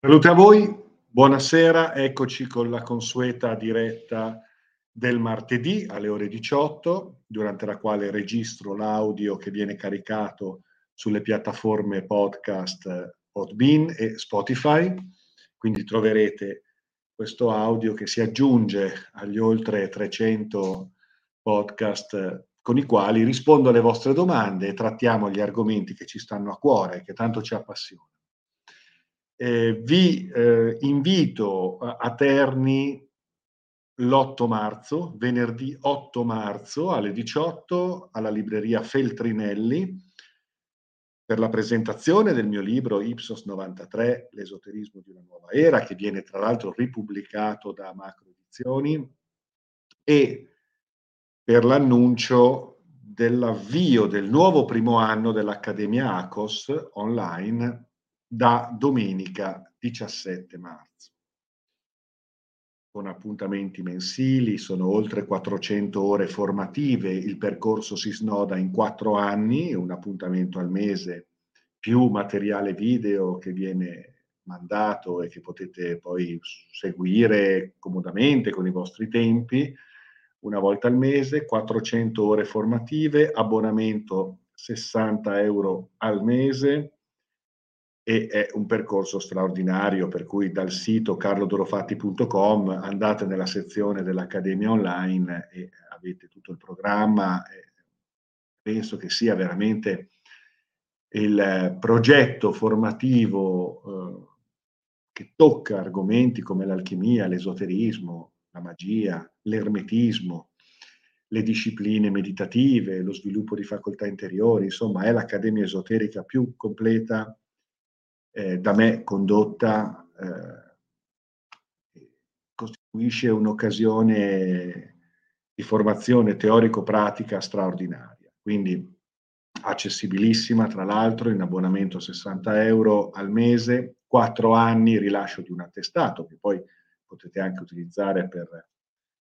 Salute a voi, buonasera, eccoci con la consueta diretta del martedì alle ore 18, durante la quale registro l'audio che viene caricato sulle piattaforme podcast Podbean e Spotify, quindi troverete questo audio che si aggiunge agli oltre 300 podcast con i quali rispondo alle vostre domande e trattiamo gli argomenti che ci stanno a cuore, che tanto ci appassionano. Eh, vi eh, invito a, a Terni l'8 marzo, venerdì 8 marzo alle 18 alla libreria Feltrinelli per la presentazione del mio libro Ipsos 93, l'esoterismo di una nuova era, che viene tra l'altro ripubblicato da Macro Edizioni, e per l'annuncio dell'avvio del nuovo primo anno dell'Accademia ACOS online da domenica 17 marzo. Con appuntamenti mensili, sono oltre 400 ore formative, il percorso si snoda in quattro anni, un appuntamento al mese più materiale video che viene mandato e che potete poi seguire comodamente con i vostri tempi, una volta al mese, 400 ore formative, abbonamento 60 euro al mese, e è un percorso straordinario per cui dal sito carlodorofatti.com andate nella sezione dell'Accademia Online e avete tutto il programma. penso che sia veramente il progetto formativo eh, che tocca argomenti come l'alchimia, l'esoterismo, la magia, l'ermetismo, le discipline meditative, lo sviluppo di facoltà interiori, insomma è l'accademia esoterica più completa eh, da me condotta eh, costituisce un'occasione di formazione teorico-pratica straordinaria. Quindi accessibilissima, tra l'altro, in abbonamento 60 euro al mese, 4 anni rilascio di un attestato che poi potete anche utilizzare per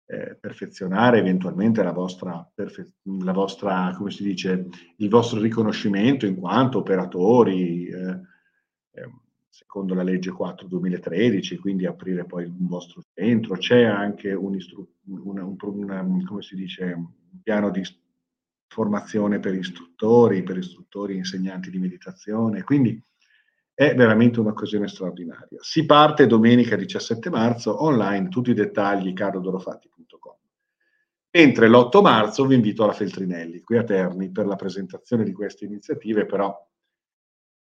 eh, perfezionare eventualmente la vostra, la vostra, come si dice, il vostro riconoscimento in quanto operatori, eh, secondo la legge 4 2013, quindi aprire poi un vostro centro. C'è anche un, istru- una, un, una, si dice, un piano di formazione per istruttori, per istruttori e insegnanti di meditazione, quindi è veramente un'occasione straordinaria. Si parte domenica 17 marzo online, tutti i dettagli carodorofatti.com. Mentre l'8 marzo vi invito alla Feltrinelli, qui a Terni, per la presentazione di queste iniziative, però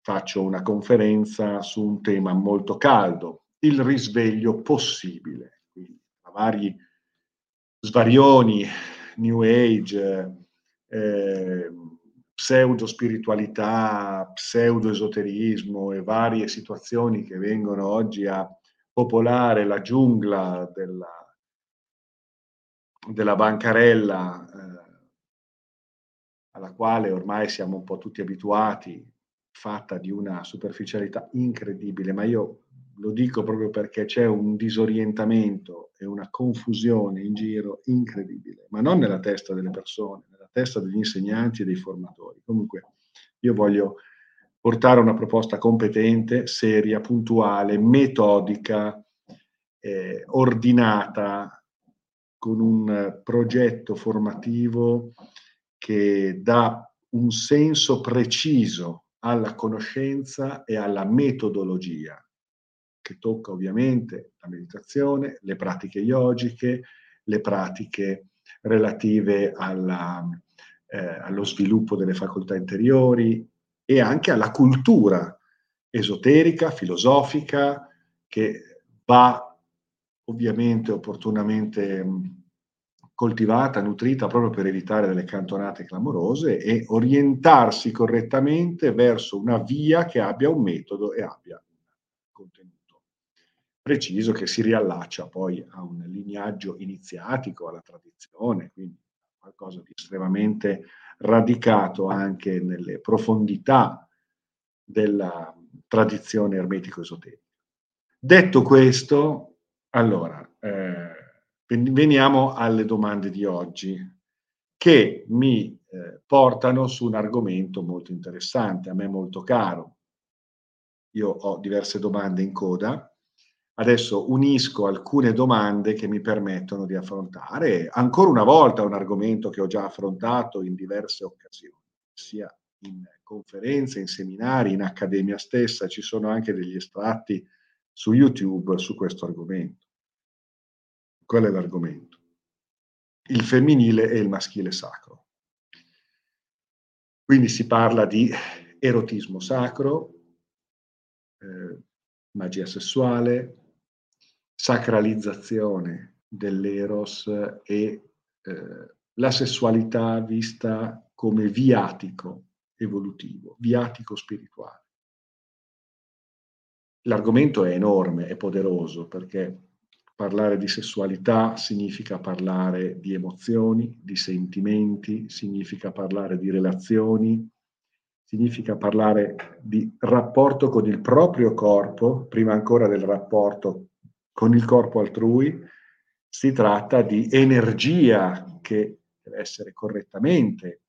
faccio una conferenza su un tema molto caldo, il risveglio possibile. Quindi, a vari svarioni, New Age, eh, pseudo spiritualità, pseudo esoterismo e varie situazioni che vengono oggi a popolare la giungla della, della bancarella eh, alla quale ormai siamo un po' tutti abituati fatta di una superficialità incredibile, ma io lo dico proprio perché c'è un disorientamento e una confusione in giro incredibile, ma non nella testa delle persone, nella testa degli insegnanti e dei formatori. Comunque io voglio portare una proposta competente, seria, puntuale, metodica, eh, ordinata, con un progetto formativo che dà un senso preciso alla conoscenza e alla metodologia, che tocca ovviamente la meditazione, le pratiche yogiche, le pratiche relative alla, eh, allo sviluppo delle facoltà interiori e anche alla cultura esoterica, filosofica, che va ovviamente opportunamente coltivata, nutrita proprio per evitare delle cantonate clamorose e orientarsi correttamente verso una via che abbia un metodo e abbia un contenuto preciso che si riallaccia poi a un lignaggio iniziatico, alla tradizione, quindi qualcosa di estremamente radicato anche nelle profondità della tradizione ermetico-esoterica. Detto questo, allora, eh, Veniamo alle domande di oggi che mi eh, portano su un argomento molto interessante, a me molto caro. io ho diverse domande in coda, adesso unisco alcune domande che mi permettono di affrontare ancora una volta un argomento che ho già affrontato in diverse occasioni, sia in conferenze, in seminari, in accademia stessa, ci sono anche degli estratti su YouTube su questo argomento. Qual è l'argomento? Il femminile e il maschile sacro. Quindi si parla di erotismo sacro, eh, magia sessuale, sacralizzazione dell'eros e eh, la sessualità vista come viatico evolutivo, viatico spirituale. L'argomento è enorme, è poderoso perché parlare di sessualità significa parlare di emozioni, di sentimenti, significa parlare di relazioni, significa parlare di rapporto con il proprio corpo, prima ancora del rapporto con il corpo altrui, si tratta di energia che deve essere correttamente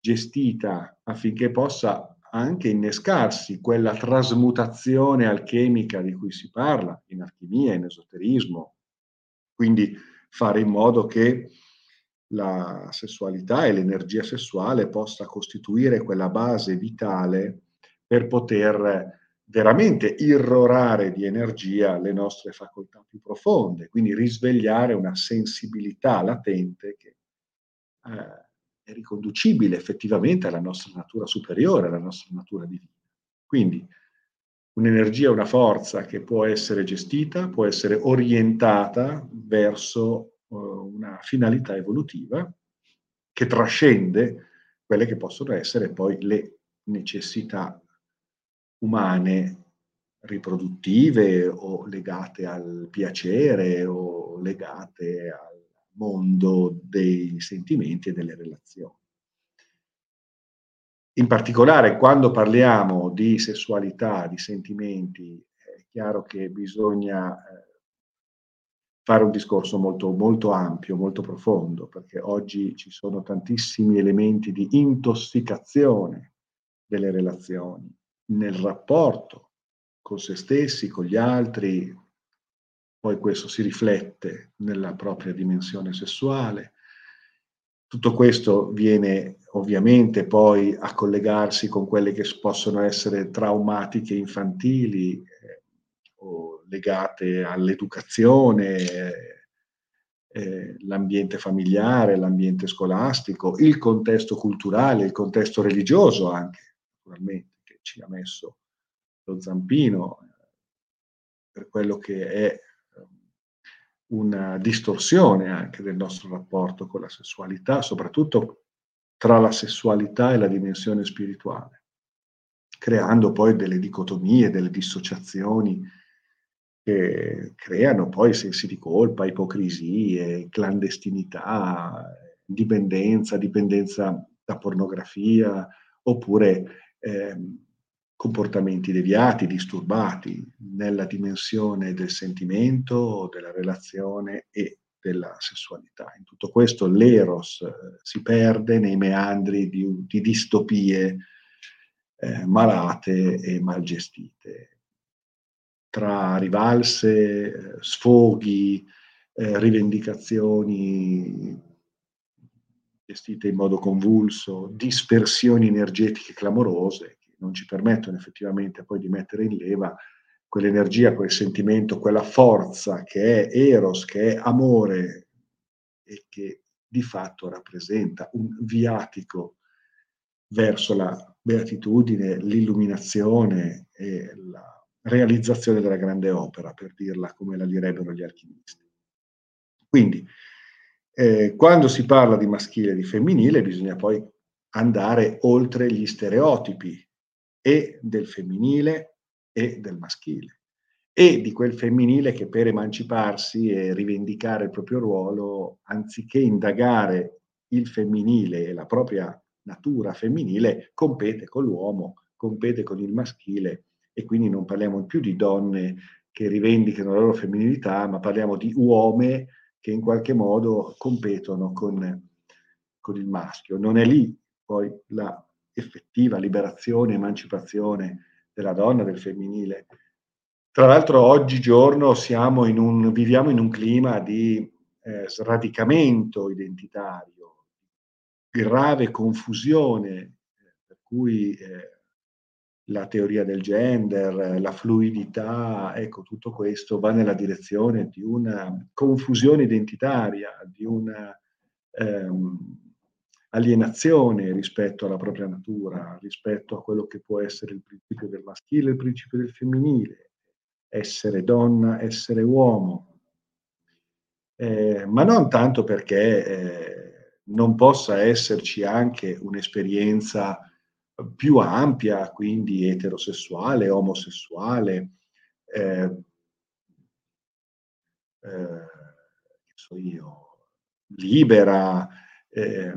gestita affinché possa anche innescarsi quella trasmutazione alchemica di cui si parla in alchimia, in esoterismo. Quindi fare in modo che la sessualità e l'energia sessuale possa costituire quella base vitale per poter veramente irrorare di energia le nostre facoltà più profonde, quindi risvegliare una sensibilità latente che eh, è riconducibile effettivamente alla nostra natura superiore, alla nostra natura divina. Quindi un'energia, una forza che può essere gestita, può essere orientata verso una finalità evolutiva che trascende quelle che possono essere poi le necessità umane riproduttive o legate al piacere o legate al mondo dei sentimenti e delle relazioni. In particolare quando parliamo di sessualità, di sentimenti, è chiaro che bisogna eh, fare un discorso molto, molto ampio, molto profondo, perché oggi ci sono tantissimi elementi di intossicazione delle relazioni, nel rapporto con se stessi, con gli altri, poi questo si riflette nella propria dimensione sessuale. Tutto questo viene ovviamente poi a collegarsi con quelle che possono essere traumatiche infantili, o legate all'educazione, eh, l'ambiente familiare, l'ambiente scolastico, il contesto culturale, il contesto religioso anche, naturalmente, che ci ha messo lo zampino eh, per quello che è una distorsione anche del nostro rapporto con la sessualità, soprattutto tra la sessualità e la dimensione spirituale, creando poi delle dicotomie, delle dissociazioni che creano poi sensi di colpa, ipocrisie, clandestinità, dipendenza, dipendenza da pornografia, oppure eh, comportamenti deviati, disturbati nella dimensione del sentimento, della relazione e della sessualità. In tutto questo l'eros eh, si perde nei meandri di, di distopie eh, malate e mal gestite tra rivalse, eh, sfoghi, eh, rivendicazioni gestite in modo convulso, dispersioni energetiche clamorose non ci permettono effettivamente poi di mettere in leva quell'energia, quel sentimento, quella forza che è eros, che è amore e che di fatto rappresenta un viatico verso la beatitudine, l'illuminazione e la realizzazione della grande opera, per dirla come la direbbero gli alchimisti. Quindi, eh, quando si parla di maschile e di femminile, bisogna poi andare oltre gli stereotipi e del femminile e del maschile e di quel femminile che per emanciparsi e rivendicare il proprio ruolo, anziché indagare il femminile e la propria natura femminile, compete con l'uomo, compete con il maschile e quindi non parliamo più di donne che rivendicano la loro femminilità, ma parliamo di uomini che in qualche modo competono con, con il maschio. Non è lì poi la effettiva liberazione, emancipazione della donna, del femminile. Tra l'altro oggigiorno siamo in un, viviamo in un clima di eh, sradicamento identitario, grave confusione, eh, per cui eh, la teoria del gender, la fluidità, ecco, tutto questo va nella direzione di una confusione identitaria, di una ehm, alienazione rispetto alla propria natura, rispetto a quello che può essere il principio del maschile il principio del femminile, essere donna, essere uomo. Eh, ma non tanto perché eh, non possa esserci anche un'esperienza più ampia, quindi eterosessuale, omosessuale, eh, eh, so io, libera. Eh,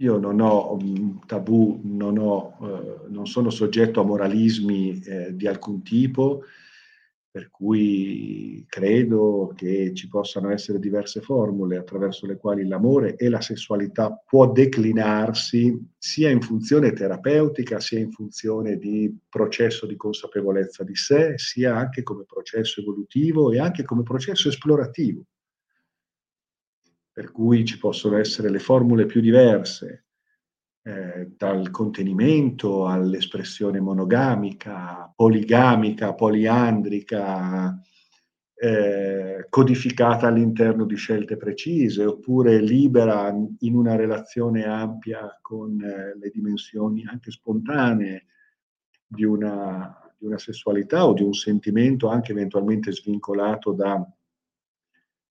io non ho un tabù, non, ho, eh, non sono soggetto a moralismi eh, di alcun tipo, per cui credo che ci possano essere diverse formule attraverso le quali l'amore e la sessualità può declinarsi sia in funzione terapeutica, sia in funzione di processo di consapevolezza di sé, sia anche come processo evolutivo e anche come processo esplorativo. Per cui ci possono essere le formule più diverse, eh, dal contenimento all'espressione monogamica, poligamica, poliandrica, eh, codificata all'interno di scelte precise, oppure libera in una relazione ampia con eh, le dimensioni anche spontanee di una, di una sessualità o di un sentimento anche eventualmente svincolato da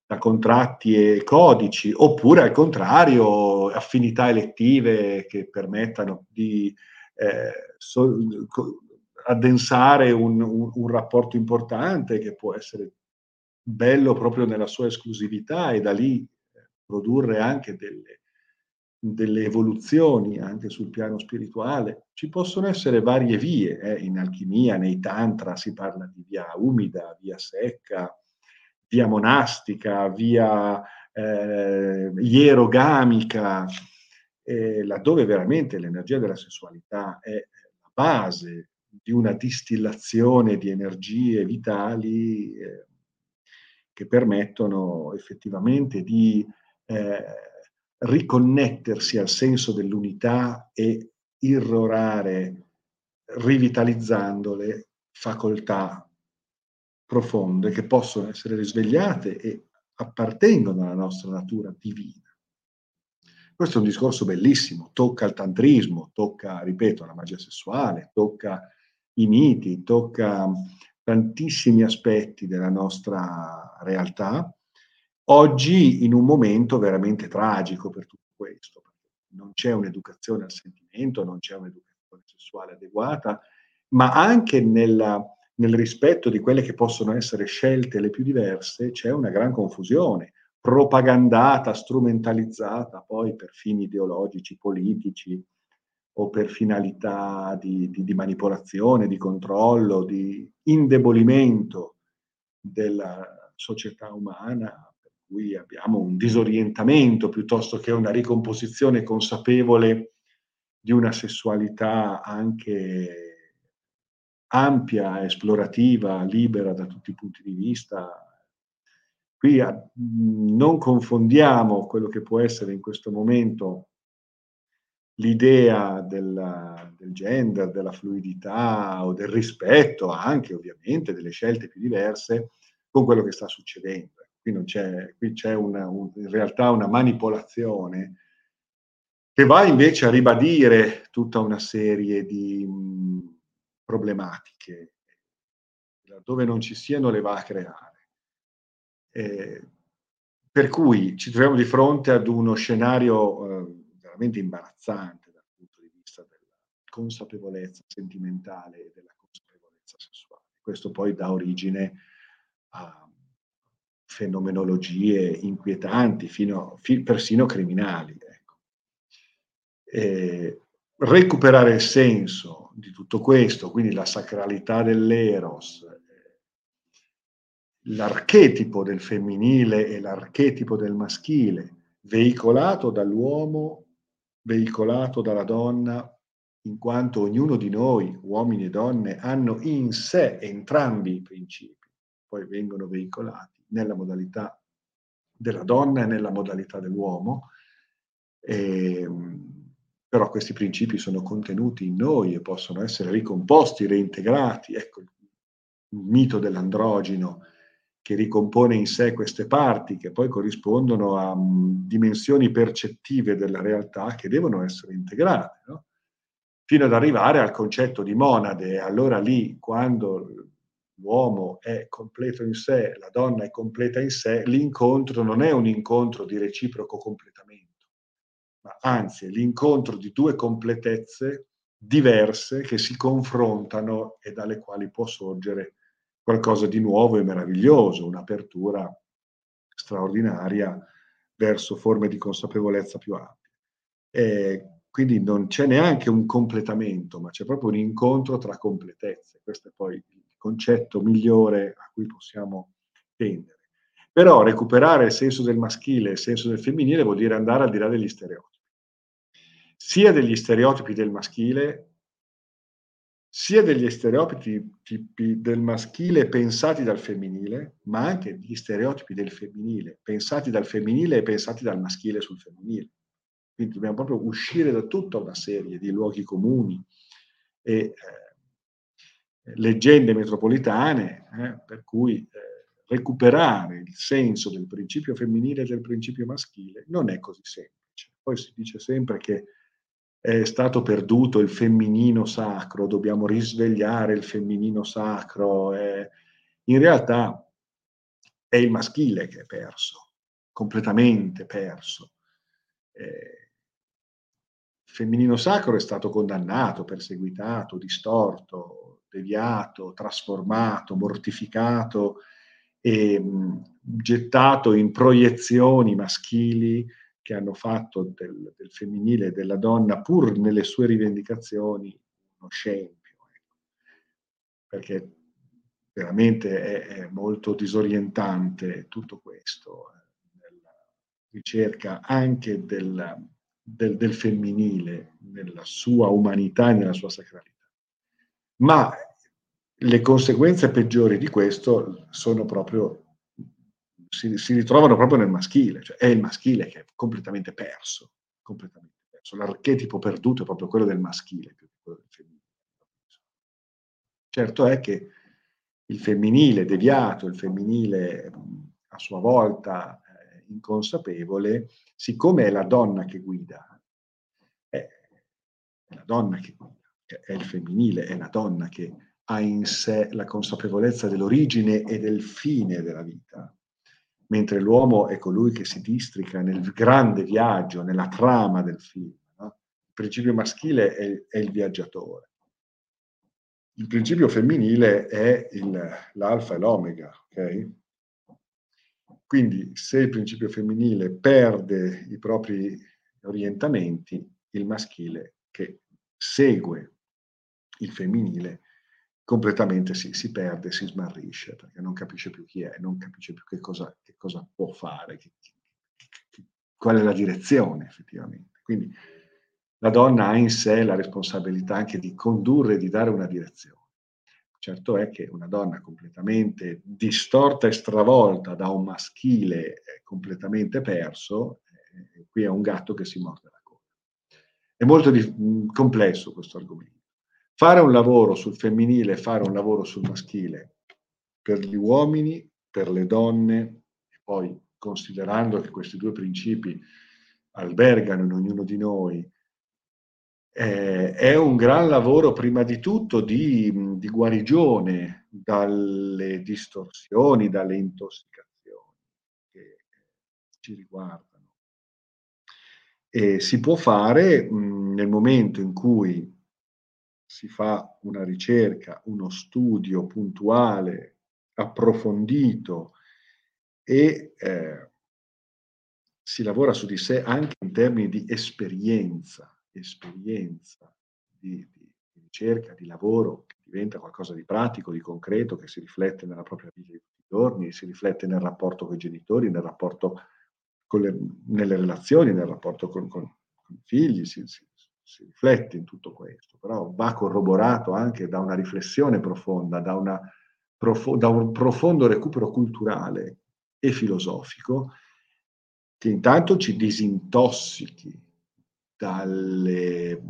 da contratti e codici, oppure al contrario affinità elettive che permettano di eh, so, addensare un, un, un, rapporto importante che può essere bello proprio nella sua esclusività e da lì eh, produrre anche delle, delle evoluzioni anche sul piano spirituale. Ci possono essere varie vie, eh. in alchimia, nei tantra si parla di via umida, via secca, via monastica, via eh, ierogamica, eh, laddove veramente l'energia della sessualità è la base di una distillazione di energie vitali eh, che permettono effettivamente di eh, riconnettersi al senso dell'unità e irrorare, rivitalizzandole, facoltà profonde che possono essere risvegliate e appartengono alla nostra natura divina. Questo è un discorso bellissimo, tocca il tantrismo, tocca, ripeto, la magia sessuale, tocca i miti, tocca tantissimi aspetti della nostra realtà. Oggi in un momento veramente tragico per tutto questo, non c'è un'educazione al sentimento, non c'è un'educazione sessuale adeguata, ma anche nella nel rispetto di quelle che possono essere scelte le più diverse, c'è una gran confusione, propagandata, strumentalizzata poi per fini ideologici, politici o per finalità di, di, di manipolazione, di controllo, di indebolimento della società umana, per cui abbiamo un disorientamento piuttosto che una ricomposizione consapevole di una sessualità anche ampia, esplorativa, libera da tutti i punti di vista. Qui non confondiamo quello che può essere in questo momento l'idea del, del, gender, della fluidità o del rispetto anche ovviamente delle scelte più diverse con quello che sta succedendo. Qui, c'è, qui c'è una, un, in realtà una manipolazione che va invece a ribadire tutta una serie di problematiche, laddove non ci siano le va a creare. Eh, per cui ci troviamo di fronte ad uno scenario eh, veramente imbarazzante dal punto di vista della consapevolezza sentimentale e della consapevolezza sessuale. Questo poi dà origine a fenomenologie inquietanti, fino, fi, persino criminali. Ecco. Eh, recuperare il senso di tutto questo, quindi la sacralità dell'eros, l'archetipo del femminile e l'archetipo del maschile, veicolato dall'uomo, veicolato dalla donna in quanto ognuno di noi, uomini e donne, hanno in sé entrambi i principi, poi vengono veicolati nella modalità della donna e nella modalità dell'uomo, e, ehm, però questi principi sono contenuti in noi e possono essere ricomposti, reintegrati. Ecco il mito dell'androgino che ricompone in sé queste parti che poi corrispondono a um, dimensioni percettive della realtà che devono essere integrate, no? fino ad arrivare al concetto di monade. Allora lì, quando l'uomo è completo in sé, la donna è completa in sé, l'incontro non è un incontro di reciproco completamento, ma anzi è l'incontro di due completezze diverse che si confrontano e dalle quali può sorgere qualcosa di nuovo e meraviglioso, un'apertura straordinaria verso forme di consapevolezza più ampie. E quindi non c'è neanche un completamento, ma c'è proprio un incontro tra completezze. Questo è poi il concetto migliore a cui possiamo tendere. Però recuperare il senso del maschile e il senso del femminile vuol dire andare al di là degli stereotipi. Sia degli stereotipi del maschile, sia degli stereotipi del maschile pensati dal femminile, ma anche gli stereotipi del femminile pensati dal femminile e pensati dal maschile sul femminile. Quindi dobbiamo proprio uscire da tutta una serie di luoghi comuni e eh, leggende metropolitane eh, per cui eh, recuperare il senso del principio femminile e del principio maschile non è così semplice. Poi si dice sempre che è stato perduto il femminino sacro, dobbiamo risvegliare il femminino sacro. In realtà è il maschile che è perso, completamente perso. Eh, il femminino sacro è stato condannato, perseguitato, distorto, deviato, trasformato, mortificato e gettato in proiezioni maschili che hanno fatto del, del femminile e della donna, pur nelle sue rivendicazioni, uno scempio. Ecco. Perché veramente è, è, molto disorientante tutto questo, eh, nella ricerca anche del, del, del femminile, nella sua umanità e nella sua sacralità. Ma le conseguenze peggiori di questo sono proprio si, si, ritrovano proprio nel maschile, cioè è il maschile che è completamente perso, completamente perso. L'archetipo perduto è proprio quello del maschile più che quello del femminile. Certo è che il femminile deviato, il femminile a sua volta eh, inconsapevole, siccome è la donna che guida, è, è la donna che guida, è il femminile, è la donna che ha in sé la consapevolezza dell'origine e del fine della vita, mentre l'uomo è colui che si districa nel grande viaggio, nella trama del film. No? Il principio maschile è, è, il viaggiatore. Il principio femminile è il, l'alfa e l'omega. Okay? Quindi se il principio femminile perde i propri orientamenti, il maschile che segue il femminile completamente si, si, perde, si smarrisce, perché non capisce più chi è, non capisce più che cosa, che cosa può fare, che, che, qual è la direzione effettivamente. Quindi la donna ha in sé la responsabilità anche di condurre, di dare una direzione. Certo è che una donna completamente distorta e stravolta da un maschile completamente perso, eh, qui è un gatto che si morde la coda. È molto di, complesso questo argomento. Fare un lavoro sul femminile e fare un lavoro sul maschile per gli uomini, per le donne, e poi considerando che questi due principi albergano in ognuno di noi, è un gran lavoro prima di tutto di, di guarigione dalle distorsioni, dalle intossicazioni che ci riguardano. E si può fare mh, nel momento in cui si fa una ricerca, uno studio puntuale, approfondito e eh, si lavora su di sé anche in termini di esperienza, esperienza di, di, ricerca, di lavoro, che diventa qualcosa di pratico, di concreto, che si riflette nella propria vita di tutti i giorni, si riflette nel rapporto con i genitori, nel rapporto con le, nelle relazioni, nel rapporto con, con, con i figli, si, si, si riflette in tutto questo, però va corroborato anche da una riflessione profonda, da, una, da un profondo recupero culturale e filosofico che intanto ci disintossichi dalle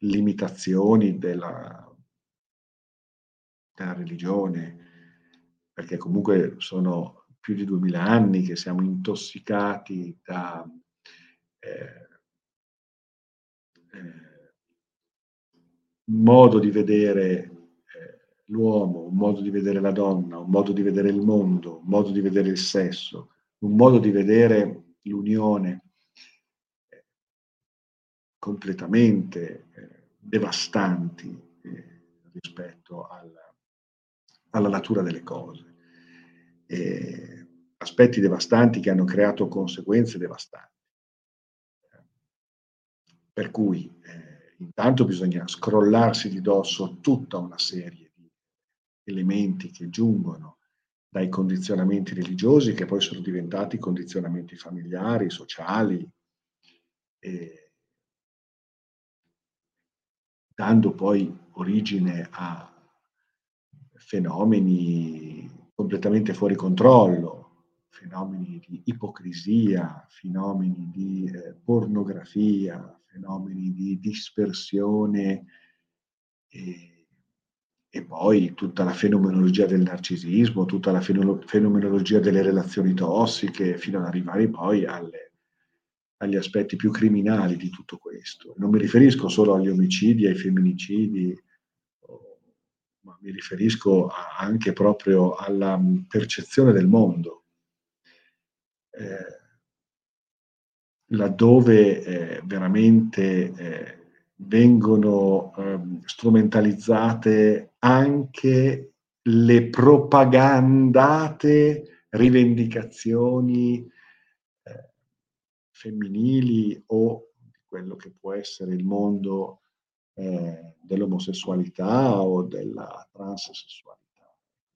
limitazioni della, della religione, perché comunque sono più di duemila anni che siamo intossicati da eh, un modo di vedere eh, l'uomo, un modo di vedere la donna, un modo di vedere il mondo, un modo di vedere il sesso, un modo di vedere l'unione eh, completamente eh, devastanti rispetto alla, alla, natura delle cose. aspetti devastanti che hanno creato conseguenze devastanti. Per cui eh, intanto bisogna scrollarsi di dosso tutta una serie di elementi che giungono dai condizionamenti religiosi che poi sono diventati condizionamenti familiari, sociali, e dando poi origine a fenomeni completamente fuori controllo, fenomeni di ipocrisia, fenomeni di eh, pornografia, fenomeni di dispersione e, e, poi tutta la fenomenologia del narcisismo, tutta la fenomenologia delle relazioni tossiche, fino ad arrivare poi alle, agli aspetti più criminali di tutto questo. Non mi riferisco solo agli omicidi, ai femminicidi, ma mi riferisco anche proprio alla percezione del mondo. Eh, laddove eh, veramente eh, vengono eh, strumentalizzate anche le propagandate rivendicazioni eh, femminili o quello che può essere il mondo eh, dell'omosessualità o della transessualità.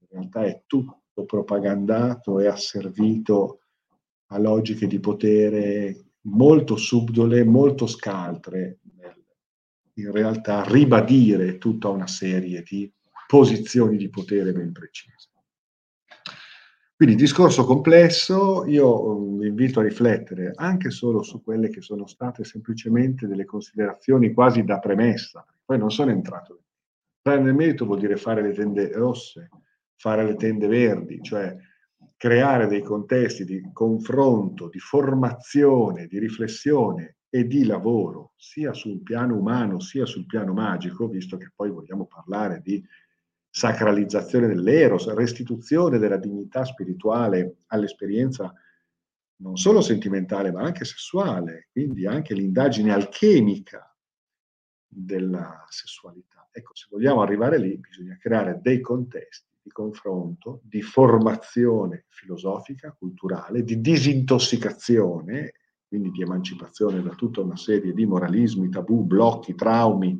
In realtà è tutto propagandato e asservito a logiche di potere molto subdole, molto scaltre, in realtà ribadire tutta una serie di posizioni di potere ben precise. Quindi discorso complesso, io vi invito a riflettere anche solo su quelle che sono state semplicemente delle considerazioni quasi da premessa, poi non sono entrato. Entrare nel merito vuol dire fare le tende rosse, fare le tende verdi, cioè creare dei contesti di confronto, di formazione, di riflessione e di lavoro, sia sul piano umano sia sul piano magico, visto che poi vogliamo parlare di sacralizzazione dell'eros, restituzione della dignità spirituale all'esperienza non solo sentimentale ma anche sessuale, quindi anche l'indagine alchemica della sessualità. Ecco, se vogliamo arrivare lì bisogna creare dei contesti di confronto, di formazione filosofica, culturale, di disintossicazione, quindi di emancipazione da tutta una serie di moralismi, tabù, blocchi, traumi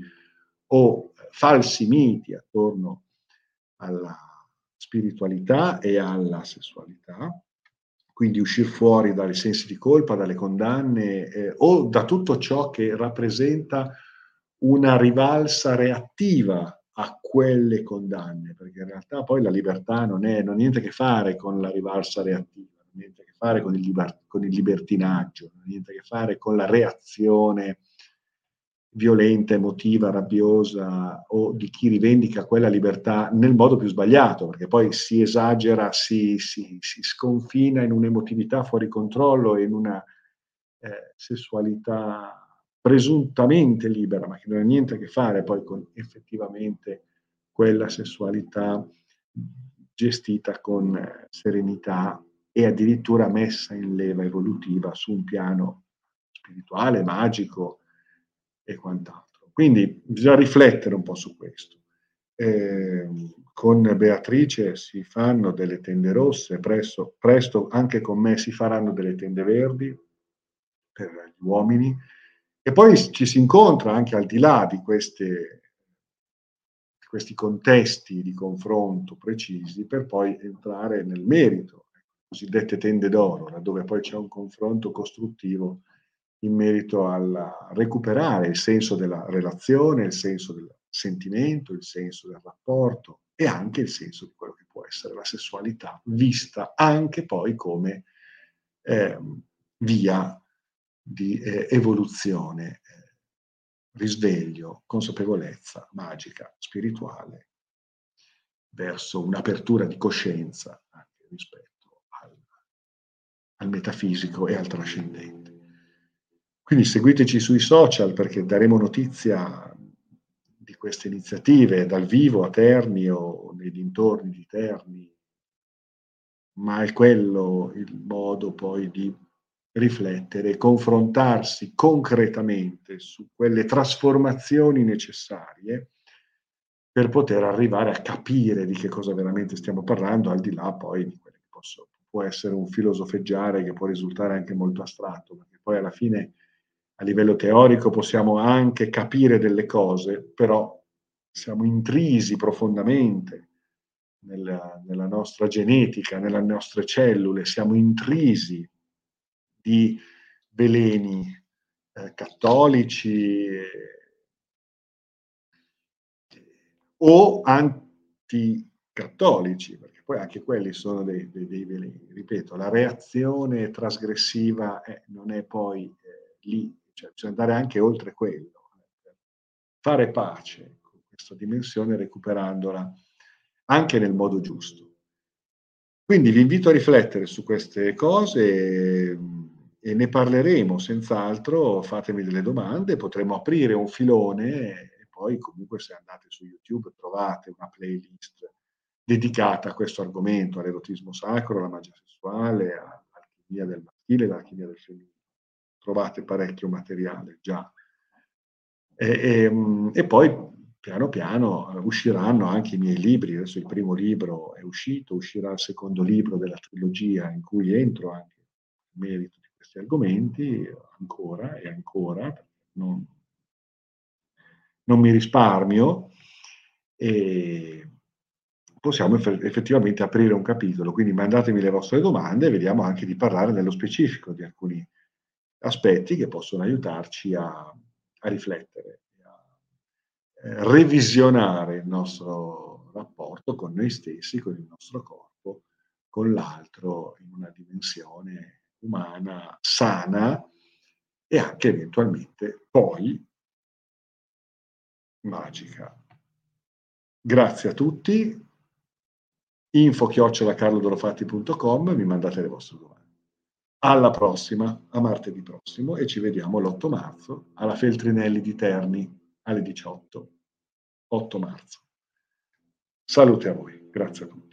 o eh, falsi miti attorno alla spiritualità e alla sessualità, quindi uscire fuori dai sensi di colpa, dalle condanne eh, o da tutto ciò che rappresenta una rivalsa reattiva a quelle condanne, perché in realtà poi la libertà non, è, non ha niente a che fare con la rivalsa reattiva, non ha niente a che fare con il, liber, con il libertinaggio, non ha niente a che fare con la reazione violenta, emotiva, rabbiosa o di chi rivendica quella libertà nel modo più sbagliato, perché poi si esagera, si, si, si sconfina in un'emotività fuori controllo in una eh, sessualità presuntamente libera, ma che non ha niente a che fare poi con effettivamente quella sessualità gestita con serenità e addirittura messa in leva evolutiva su un piano spirituale, magico e quant'altro. Quindi bisogna riflettere un po' su questo. Eh, con Beatrice si fanno delle tende rosse, presto, presto anche con me si faranno delle tende verdi per gli uomini e poi ci si incontra anche al di là di queste, questi contesti di confronto precisi per poi entrare nel merito, cosiddette tende d'oro, laddove poi c'è un confronto costruttivo in merito a recuperare il senso della relazione, il senso del sentimento, il senso del rapporto e anche il senso di quello che può essere la sessualità, vista anche poi come eh, via di eh, evoluzione, eh, risveglio, consapevolezza magica, spirituale, verso un'apertura di coscienza anche rispetto al, al metafisico e al trascendente. Quindi seguiteci sui social perché daremo notizia di queste iniziative dal vivo a Terni o nei dintorni di Terni, ma è quello il modo poi di riflettere, confrontarsi concretamente su quelle trasformazioni necessarie per poter arrivare a capire di che cosa veramente stiamo parlando, al di là poi di quello che posso, può essere un filosofeggiare che può risultare anche molto astratto, perché poi alla fine a livello teorico possiamo anche capire delle cose, però siamo intrisi profondamente nella, nella nostra genetica, nelle nostre cellule, siamo intrisi di veleni eh, cattolici o anticattolici, perché poi anche quelli sono dei, dei, dei veleni. Ripeto, la reazione trasgressiva eh, non è poi eh, lì cioè bisogna andare anche oltre quello, eh, fare pace con questa dimensione recuperandola anche nel modo giusto. Quindi vi invito a riflettere su queste cose e ne parleremo senz'altro, fatemi delle domande, potremo aprire un filone e poi comunque se andate su YouTube trovate una playlist dedicata a questo argomento, all'erotismo sacro, alla magia sessuale, all'alchimia del maschile all'alchimia del femminile trovate parecchio materiale già. E, e, e, poi piano piano usciranno anche i miei libri, adesso il primo libro è uscito, uscirà il secondo libro della trilogia in cui entro anche nel merito di questi argomenti, ancora e ancora, non, non mi risparmio e possiamo effettivamente aprire un capitolo, quindi mandatemi le vostre domande e vediamo anche di parlare nello specifico di alcuni aspetti che possono aiutarci a, a riflettere, a eh, revisionare il nostro rapporto con noi stessi, con il nostro corpo, con l'altro in una dimensione umana sana e anche eventualmente poi magica. Grazie a tutti. Info chiocciolacarlodorofatti.com, mi mandate le vostre domande. Alla prossima, a martedì prossimo, e ci vediamo l'8 marzo alla Feltrinelli di Terni alle 18. 8 marzo. Salute a voi, grazie a tutti.